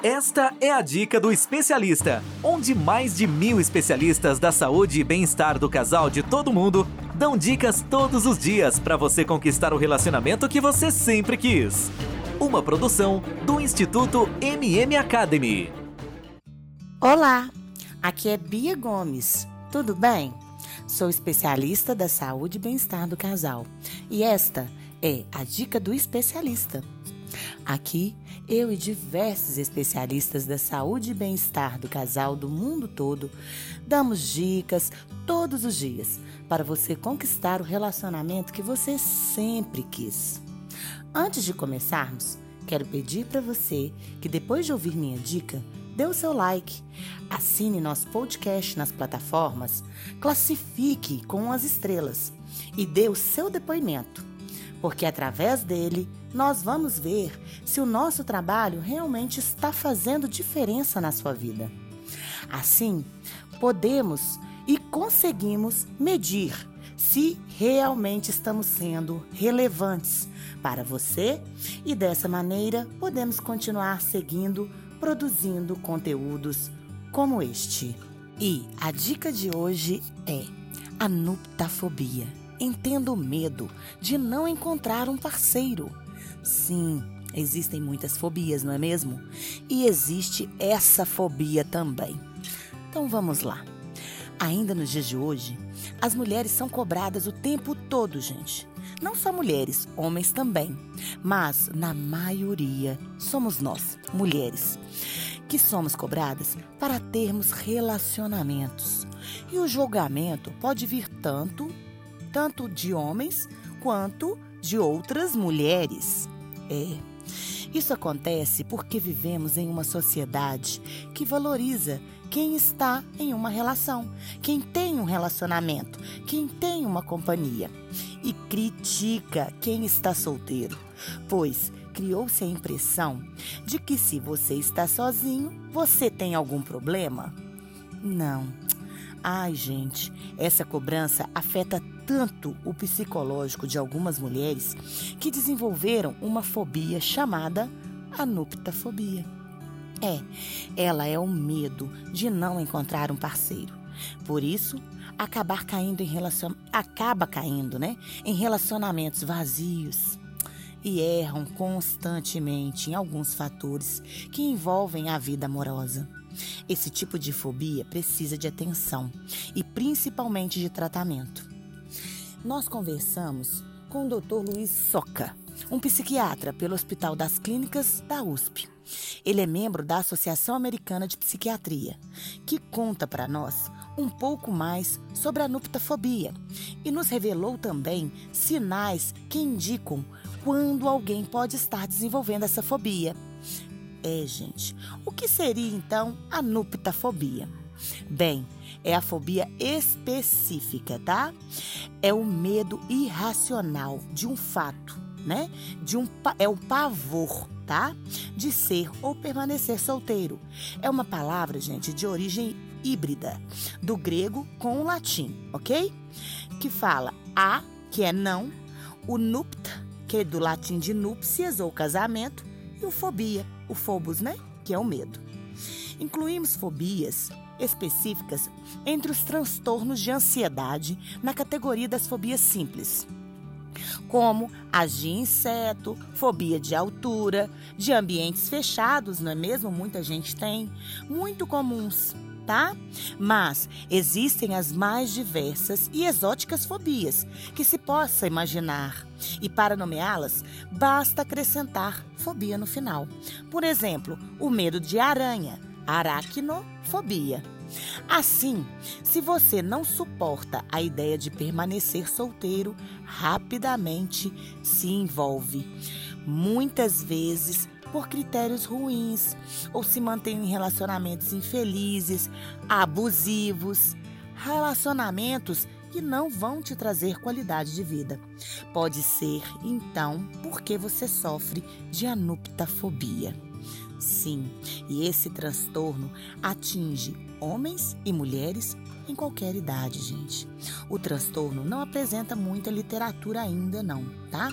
Esta é a dica do especialista, onde mais de mil especialistas da saúde e bem-estar do casal de todo mundo dão dicas todos os dias para você conquistar o relacionamento que você sempre quis. Uma produção do Instituto MM Academy. Olá, aqui é Bia Gomes. Tudo bem? Sou especialista da saúde e bem-estar do casal. E esta é a dica do especialista. Aqui, eu e diversos especialistas da saúde e bem-estar do casal do mundo todo damos dicas todos os dias para você conquistar o relacionamento que você sempre quis. Antes de começarmos, quero pedir para você que depois de ouvir minha dica, dê o seu like, assine nosso podcast nas plataformas, classifique com as estrelas e dê o seu depoimento porque através dele nós vamos ver se o nosso trabalho realmente está fazendo diferença na sua vida. Assim, podemos e conseguimos medir se realmente estamos sendo relevantes para você e dessa maneira podemos continuar seguindo produzindo conteúdos como este. E a dica de hoje é a nuptafobia. Entenda o medo de não encontrar um parceiro. Sim, existem muitas fobias, não é mesmo? E existe essa fobia também. Então vamos lá. Ainda nos dias de hoje, as mulheres são cobradas o tempo todo, gente. Não só mulheres, homens também. Mas, na maioria, somos nós, mulheres, que somos cobradas para termos relacionamentos. E o julgamento pode vir tanto tanto de homens quanto de outras mulheres. É. Isso acontece porque vivemos em uma sociedade que valoriza quem está em uma relação, quem tem um relacionamento, quem tem uma companhia e critica quem está solteiro, pois criou-se a impressão de que se você está sozinho, você tem algum problema. Não. Ai, gente, essa cobrança afeta tanto o psicológico de algumas mulheres que desenvolveram uma fobia chamada anuptafobia. É, ela é o medo de não encontrar um parceiro. Por isso, acabar caindo em relacion... acaba caindo, né, em relacionamentos vazios e erram constantemente em alguns fatores que envolvem a vida amorosa. Esse tipo de fobia precisa de atenção e principalmente de tratamento nós conversamos com o Dr. Luiz Soca, um psiquiatra pelo Hospital das Clínicas da USP. Ele é membro da Associação Americana de Psiquiatria, que conta para nós um pouco mais sobre a nuptafobia e nos revelou também sinais que indicam quando alguém pode estar desenvolvendo essa fobia. É, gente, o que seria então a nuptafobia? Bem, é a fobia específica, tá? É o medo irracional de um fato, né? De um é o pavor, tá? De ser ou permanecer solteiro. É uma palavra, gente, de origem híbrida, do grego com o latim, ok? Que fala a, que é não, o nupta, que é do latim de núpcias ou casamento, e o fobia, o phobos, né? Que é o medo. Incluímos fobias específicas entre os transtornos de ansiedade na categoria das fobias simples, como as de inseto, fobia de altura, de ambientes fechados, não é mesmo? Muita gente tem, muito comuns. Tá? Mas existem as mais diversas e exóticas fobias que se possa imaginar. E para nomeá-las, basta acrescentar fobia no final. Por exemplo, o medo de aranha, aracnofobia. Assim, se você não suporta a ideia de permanecer solteiro, rapidamente se envolve. Muitas vezes por critérios ruins ou se mantém em relacionamentos infelizes, abusivos, relacionamentos que não vão te trazer qualidade de vida. Pode ser, então, porque você sofre de anuptafobia. Sim, e esse transtorno atinge homens e mulheres em qualquer idade, gente. O transtorno não apresenta muita literatura ainda não, tá?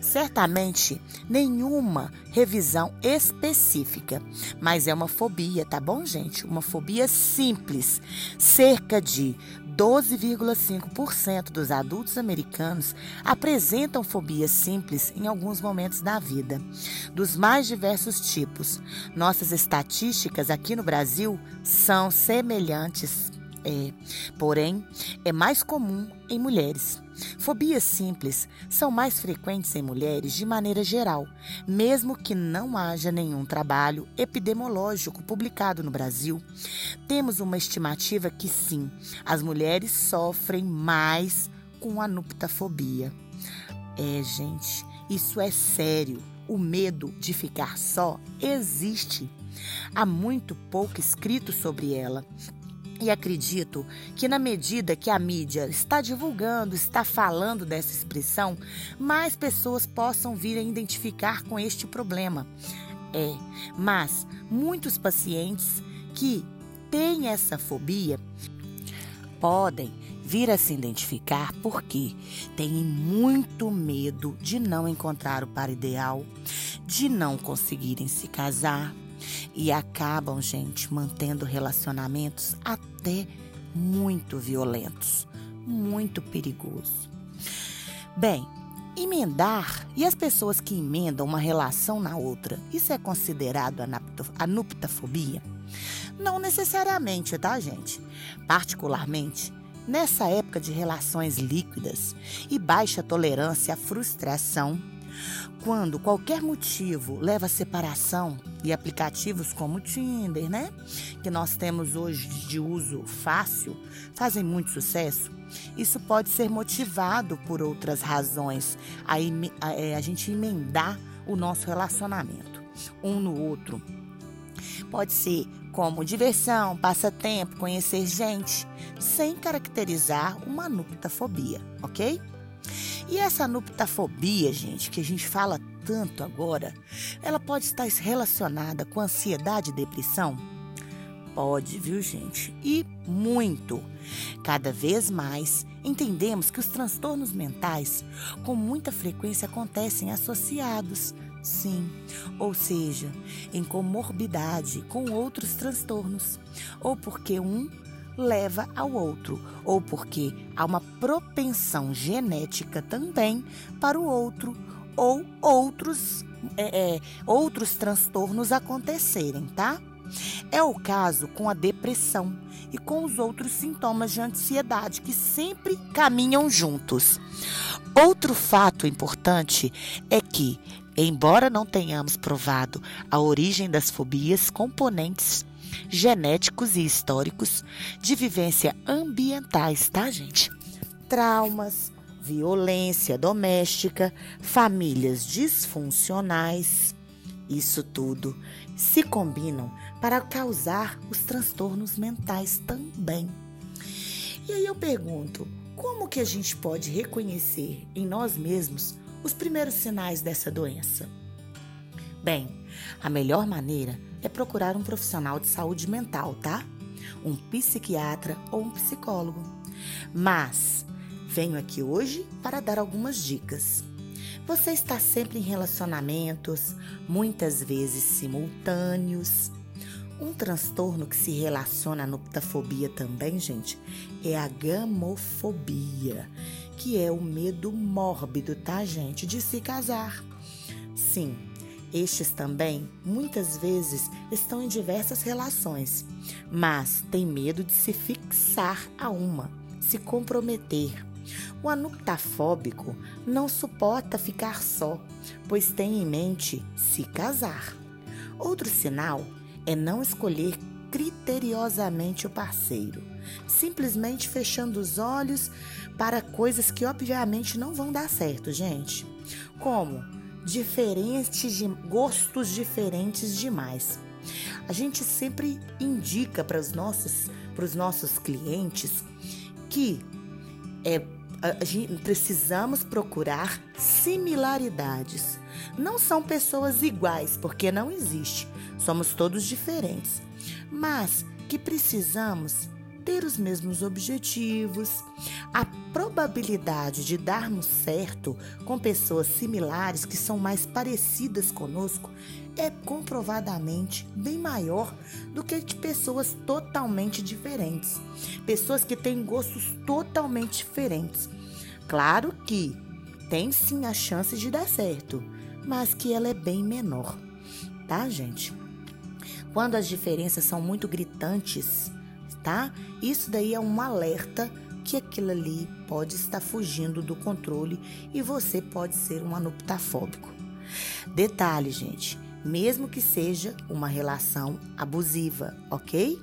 Certamente nenhuma revisão específica, mas é uma fobia, tá bom, gente? Uma fobia simples. Cerca de 12,5% dos adultos americanos apresentam fobia simples em alguns momentos da vida, dos mais diversos tipos. Nossas estatísticas aqui no Brasil são semelhantes é, porém, é mais comum em mulheres. Fobias simples são mais frequentes em mulheres de maneira geral, mesmo que não haja nenhum trabalho epidemiológico publicado no Brasil. Temos uma estimativa que sim, as mulheres sofrem mais com a nuptafobia. É, gente, isso é sério. O medo de ficar só existe. Há muito pouco escrito sobre ela. E acredito que, na medida que a mídia está divulgando, está falando dessa expressão, mais pessoas possam vir a identificar com este problema. É, mas muitos pacientes que têm essa fobia podem vir a se identificar porque têm muito medo de não encontrar o par ideal, de não conseguirem se casar e acabam, gente, mantendo relacionamentos até muito violentos, muito perigoso. Bem, emendar e as pessoas que emendam uma relação na outra, isso é considerado anuptafobia? Não necessariamente, tá, gente? Particularmente, nessa época de relações líquidas e baixa tolerância à frustração, quando qualquer motivo leva à separação e aplicativos como Tinder, né, que nós temos hoje de uso fácil, fazem muito sucesso, isso pode ser motivado por outras razões, a, a, é, a gente emendar o nosso relacionamento um no outro. Pode ser como diversão, passatempo, conhecer gente, sem caracterizar uma nuptafobia, ok? E essa nuptafobia, gente, que a gente fala tanto agora, ela pode estar relacionada com ansiedade e depressão? Pode, viu, gente? E muito. Cada vez mais entendemos que os transtornos mentais com muita frequência acontecem associados, sim, ou seja, em comorbidade com outros transtornos, ou porque um leva ao outro, ou porque há uma propensão genética também para o outro, ou outros, é, é, outros transtornos acontecerem, tá? É o caso com a depressão e com os outros sintomas de ansiedade que sempre caminham juntos. Outro fato importante é que, embora não tenhamos provado a origem das fobias, componentes genéticos e históricos de vivência ambientais, tá, gente? Traumas, violência doméstica, famílias disfuncionais, isso tudo se combinam para causar os transtornos mentais também. E aí eu pergunto, como que a gente pode reconhecer em nós mesmos os primeiros sinais dessa doença? Bem, a melhor maneira é procurar um profissional de saúde mental, tá? Um psiquiatra ou um psicólogo. Mas venho aqui hoje para dar algumas dicas. Você está sempre em relacionamentos, muitas vezes simultâneos. Um transtorno que se relaciona à nuptafobia também, gente, é a gamofobia, que é o medo mórbido, tá, gente, de se casar. Sim, estes também, muitas vezes, estão em diversas relações, mas têm medo de se fixar a uma, se comprometer. O anuptafóbico não suporta ficar só, pois tem em mente se casar. Outro sinal é não escolher criteriosamente o parceiro, simplesmente fechando os olhos para coisas que obviamente não vão dar certo, gente. Como diferentes de gostos diferentes demais. A gente sempre indica para os nossos para os nossos clientes que é a precisamos procurar similaridades. Não são pessoas iguais, porque não existe. Somos todos diferentes. Mas que precisamos ter os mesmos objetivos. Probabilidade de darmos certo com pessoas similares que são mais parecidas conosco é comprovadamente bem maior do que de pessoas totalmente diferentes, pessoas que têm gostos totalmente diferentes. Claro que tem sim a chance de dar certo, mas que ela é bem menor, tá, gente? Quando as diferenças são muito gritantes, tá? Isso daí é um alerta que aquilo ali pode estar fugindo do controle e você pode ser um anuptafóbico. Detalhe, gente, mesmo que seja uma relação abusiva, ok?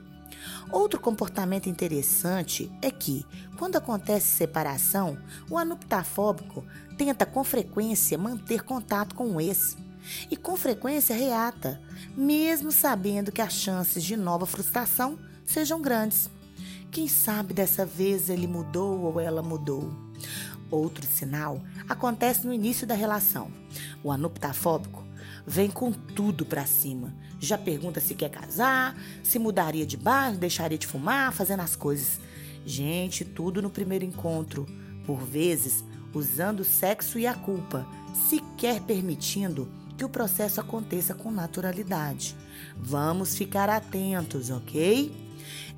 Outro comportamento interessante é que, quando acontece separação, o anuptafóbico tenta com frequência manter contato com o ex e com frequência reata, mesmo sabendo que as chances de nova frustração sejam grandes. Quem sabe dessa vez ele mudou ou ela mudou? Outro sinal acontece no início da relação. O anuptafóbico vem com tudo para cima. Já pergunta se quer casar, se mudaria de bairro, deixaria de fumar, fazendo as coisas. Gente, tudo no primeiro encontro. Por vezes, usando o sexo e a culpa, sequer permitindo que o processo aconteça com naturalidade. Vamos ficar atentos, ok?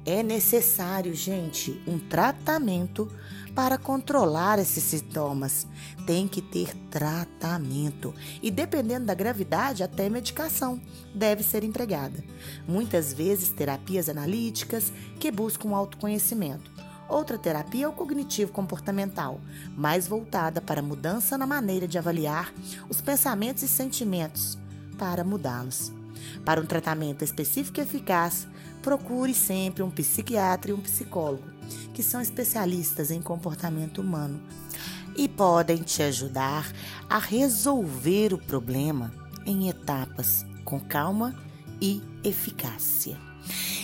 É necessário, gente, um tratamento para controlar esses sintomas. Tem que ter tratamento e, dependendo da gravidade, até medicação deve ser empregada. Muitas vezes, terapias analíticas que buscam autoconhecimento. Outra terapia é o cognitivo-comportamental, mais voltada para mudança na maneira de avaliar os pensamentos e sentimentos para mudá-los. Para um tratamento específico e eficaz, procure sempre um psiquiatra e um psicólogo, que são especialistas em comportamento humano e podem te ajudar a resolver o problema em etapas com calma e eficácia.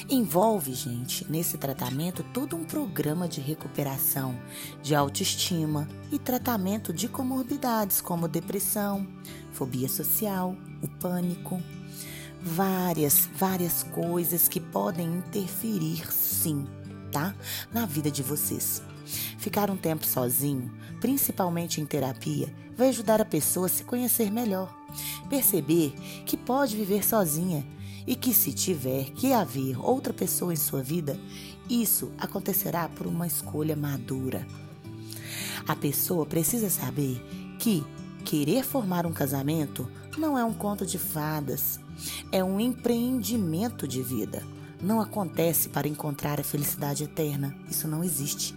Envolve, gente, nesse tratamento todo um programa de recuperação de autoestima e tratamento de comorbidades como depressão, fobia social, o pânico. Várias, várias coisas que podem interferir, sim, tá? Na vida de vocês. Ficar um tempo sozinho, principalmente em terapia, vai ajudar a pessoa a se conhecer melhor, perceber que pode viver sozinha e que, se tiver que haver outra pessoa em sua vida, isso acontecerá por uma escolha madura. A pessoa precisa saber que querer formar um casamento não é um conto de fadas, é um empreendimento de vida. Não acontece para encontrar a felicidade eterna, isso não existe.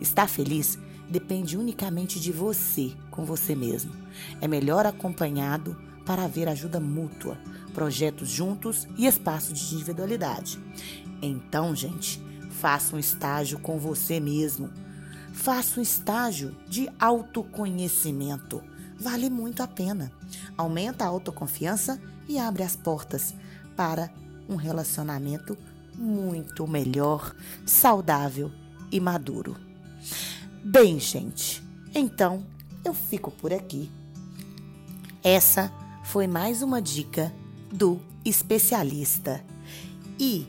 Estar feliz depende unicamente de você, com você mesmo. É melhor acompanhado para haver ajuda mútua, projetos juntos e espaço de individualidade. Então, gente, faça um estágio com você mesmo. Faça um estágio de autoconhecimento. Vale muito a pena. Aumenta a autoconfiança e abre as portas para um relacionamento muito melhor, saudável e maduro. Bem, gente, então eu fico por aqui. Essa foi mais uma dica do especialista. E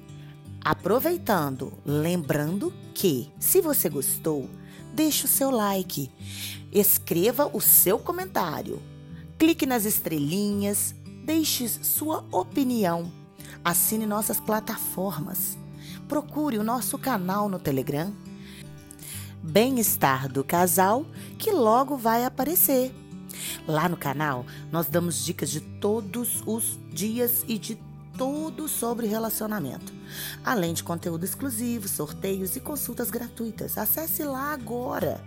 aproveitando, lembrando que se você gostou, deixe o seu like, escreva o seu comentário, clique nas estrelinhas, deixe sua opinião, assine nossas plataformas, procure o nosso canal no Telegram. Bem-estar do casal que logo vai aparecer. Lá no canal, nós damos dicas de todos os dias e de tudo sobre relacionamento, além de conteúdo exclusivo, sorteios e consultas gratuitas. Acesse lá agora.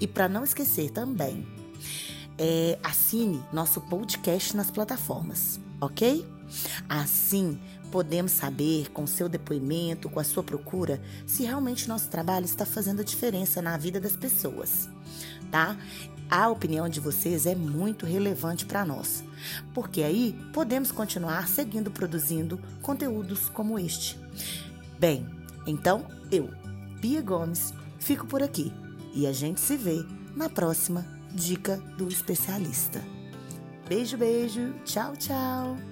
E para não esquecer também, é, assine nosso podcast nas plataformas, ok? Assim, podemos saber com seu depoimento, com a sua procura, se realmente nosso trabalho está fazendo diferença na vida das pessoas, tá? A opinião de vocês é muito relevante para nós, porque aí podemos continuar seguindo produzindo conteúdos como este. Bem, então eu, Bia Gomes, fico por aqui e a gente se vê na próxima Dica do Especialista. Beijo, beijo, tchau, tchau.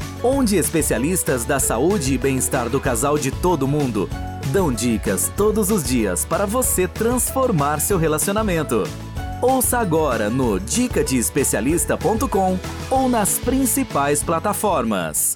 onde especialistas da saúde e bem-estar do casal de todo mundo dão dicas todos os dias para você transformar seu relacionamento. Ouça agora no dicadeespecialista.com ou nas principais plataformas.